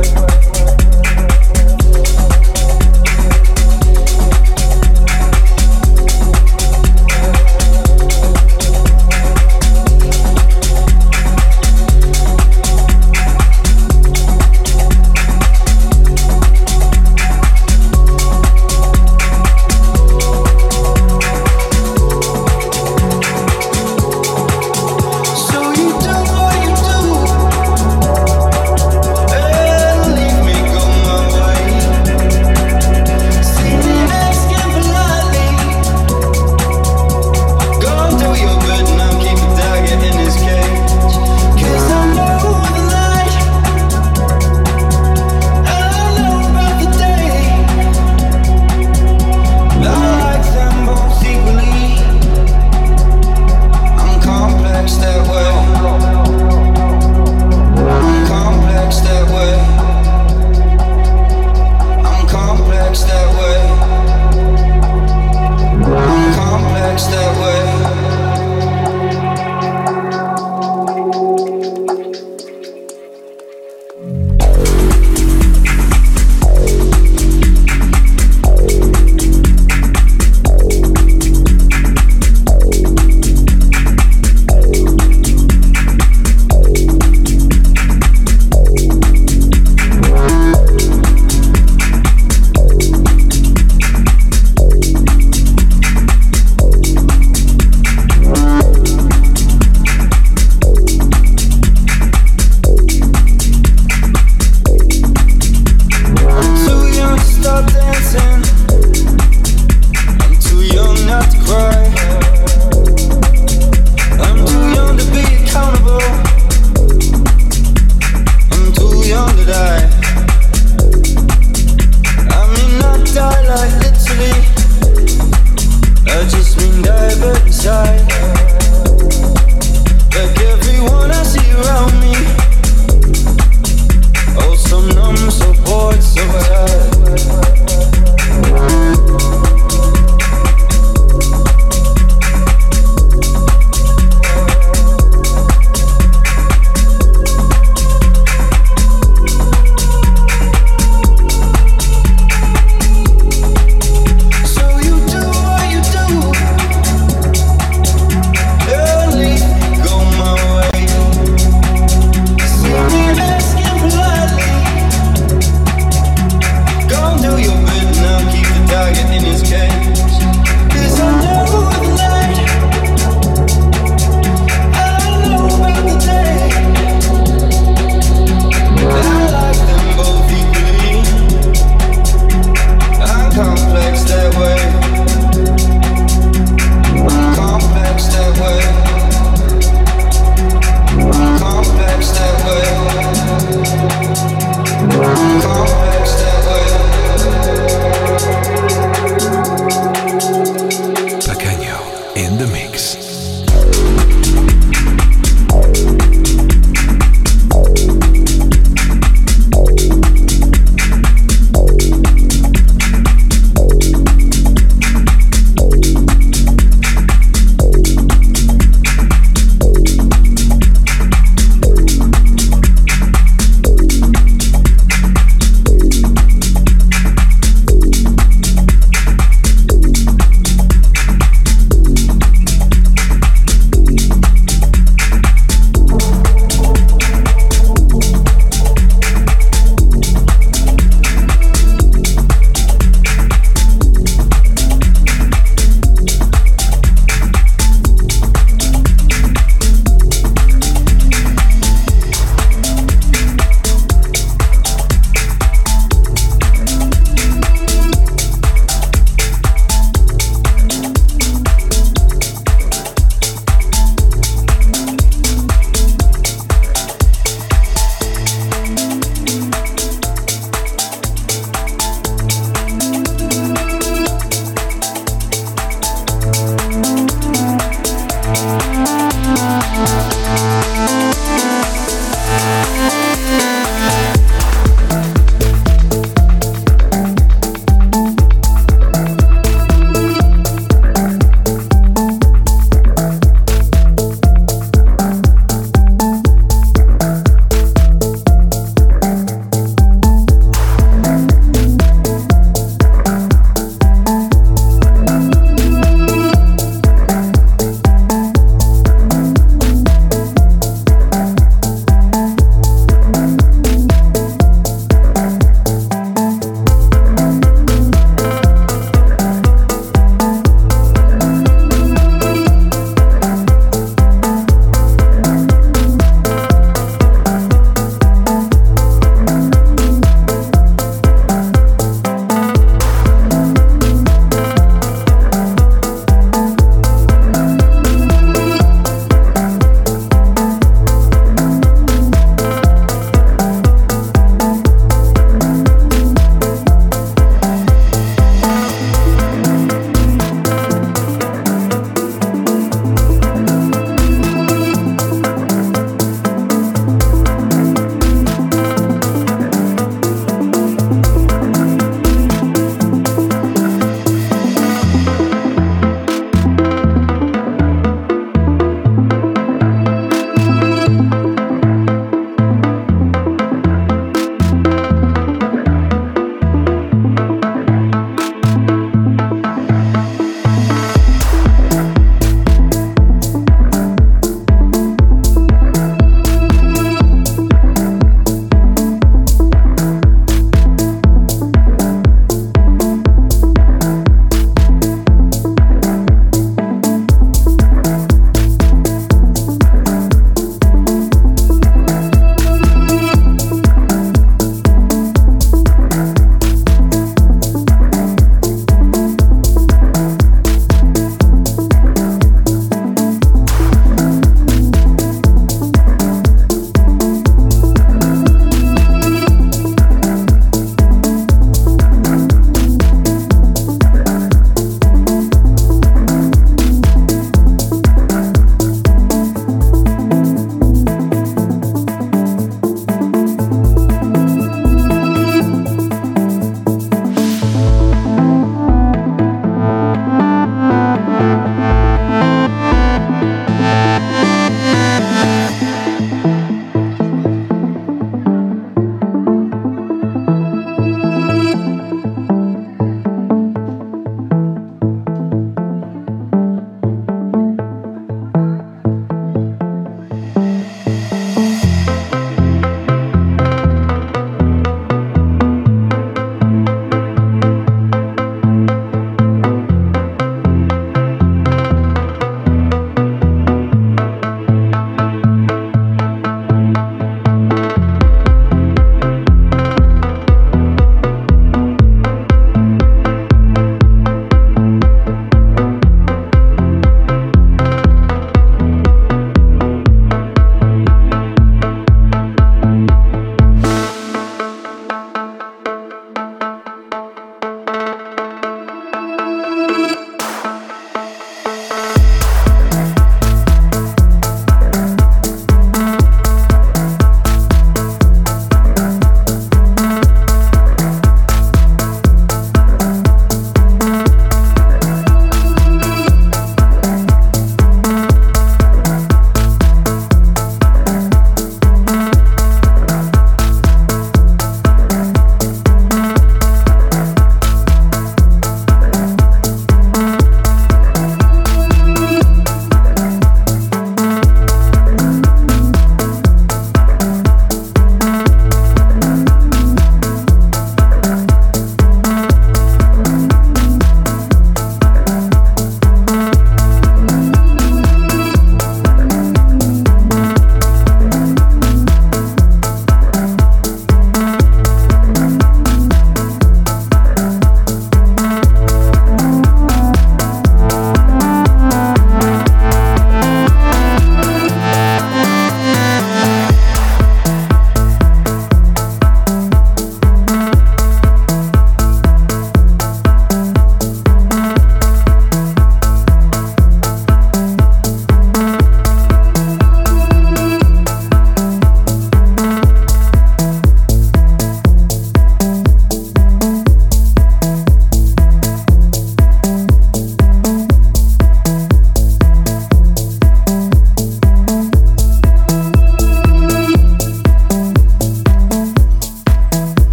Thank.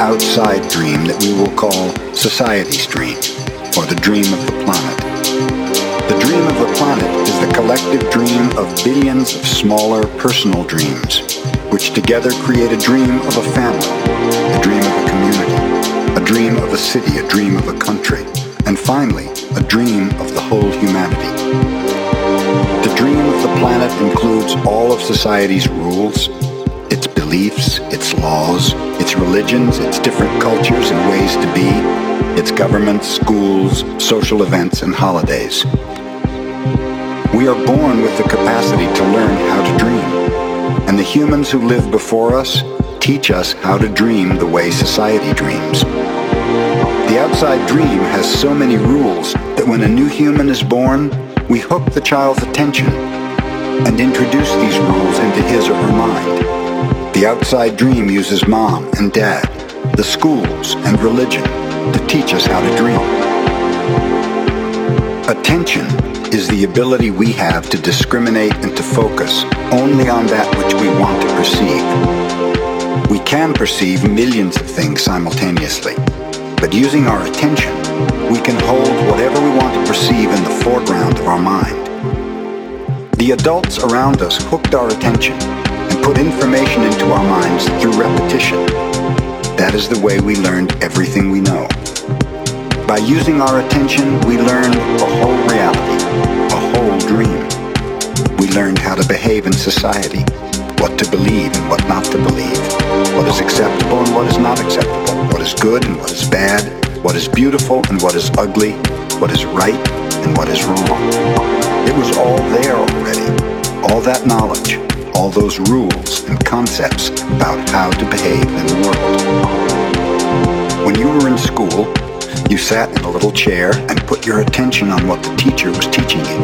Outside dream that we will call society's dream, or the dream of the planet. The dream of the planet is the collective dream of billions of smaller personal dreams which together create a dream of a family, a dream of a community, a dream of a city, a dream of a country, and finally, a dream of the whole humanity. The dream of the planet includes all of society's rules, its beliefs, its laws, religions, its different cultures and ways to be, its governments, schools, social events, and holidays. We are born with the capacity to learn how to dream and the humans who live before us teach us how to dream the way society dreams. The outside dream has so many rules that when a new human is born, we hook the child's attention and introduce these rules into his or her mind. The outside dream uses mom and dad, the schools, and religion to teach us how to dream. Attention is the ability we have to discriminate and to focus only on that which we want to perceive. We can perceive millions of things simultaneously, but using our attention, we can hold whatever we want to perceive in the foreground of our mind. The adults around us hooked our attention put information into our minds through repetition. That is the way we learned everything we know. By using our attention, we learned a whole reality, a whole dream. We learned how to behave in society, what to believe and what not to believe, what is acceptable and what is not acceptable, what is good and what is bad, what is beautiful and what is ugly, what is right and what is wrong. It was all there already, all that knowledge, all those rules and concepts about how to behave in the world. When you were in school, you sat in a little chair and put your attention on what the teacher was teaching you.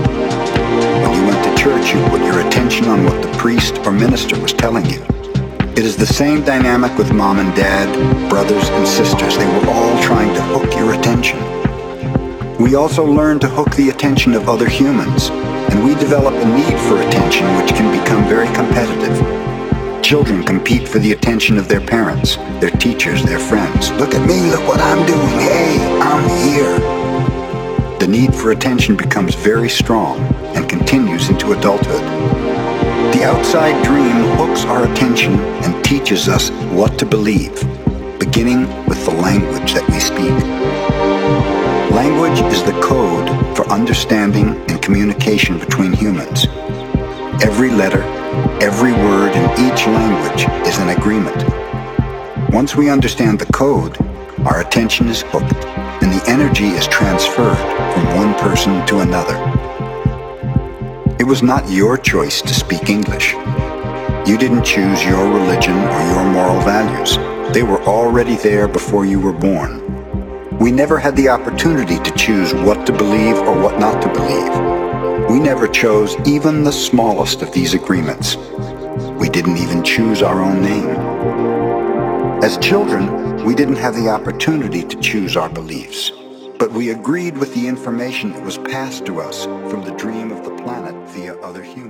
When you went to church, you put your attention on what the priest or minister was telling you. It is the same dynamic with mom and dad, brothers and sisters. They were all trying to hook your attention. We also learn to hook the attention of other humans, and we develop a need for attention which can become very competitive. Children compete for the attention of their parents, their teachers, their friends. Look at me, look what I'm doing. Hey, I'm here. The need for attention becomes very strong and continues into adulthood. The outside dream hooks our attention and teaches us what to believe, beginning with the language that we speak. Language is the code for understanding and communication between humans. Every letter, Every word in each language is an agreement. Once we understand the code, our attention is hooked and the energy is transferred from one person to another. It was not your choice to speak English. You didn't choose your religion or your moral values. They were already there before you were born. We never had the opportunity to choose what to believe or what not to believe. We never chose even the smallest of these agreements. We didn't even choose our own name. As children, we didn't have the opportunity to choose our beliefs, but we agreed with the information that was passed to us from the dream of the planet via other humans.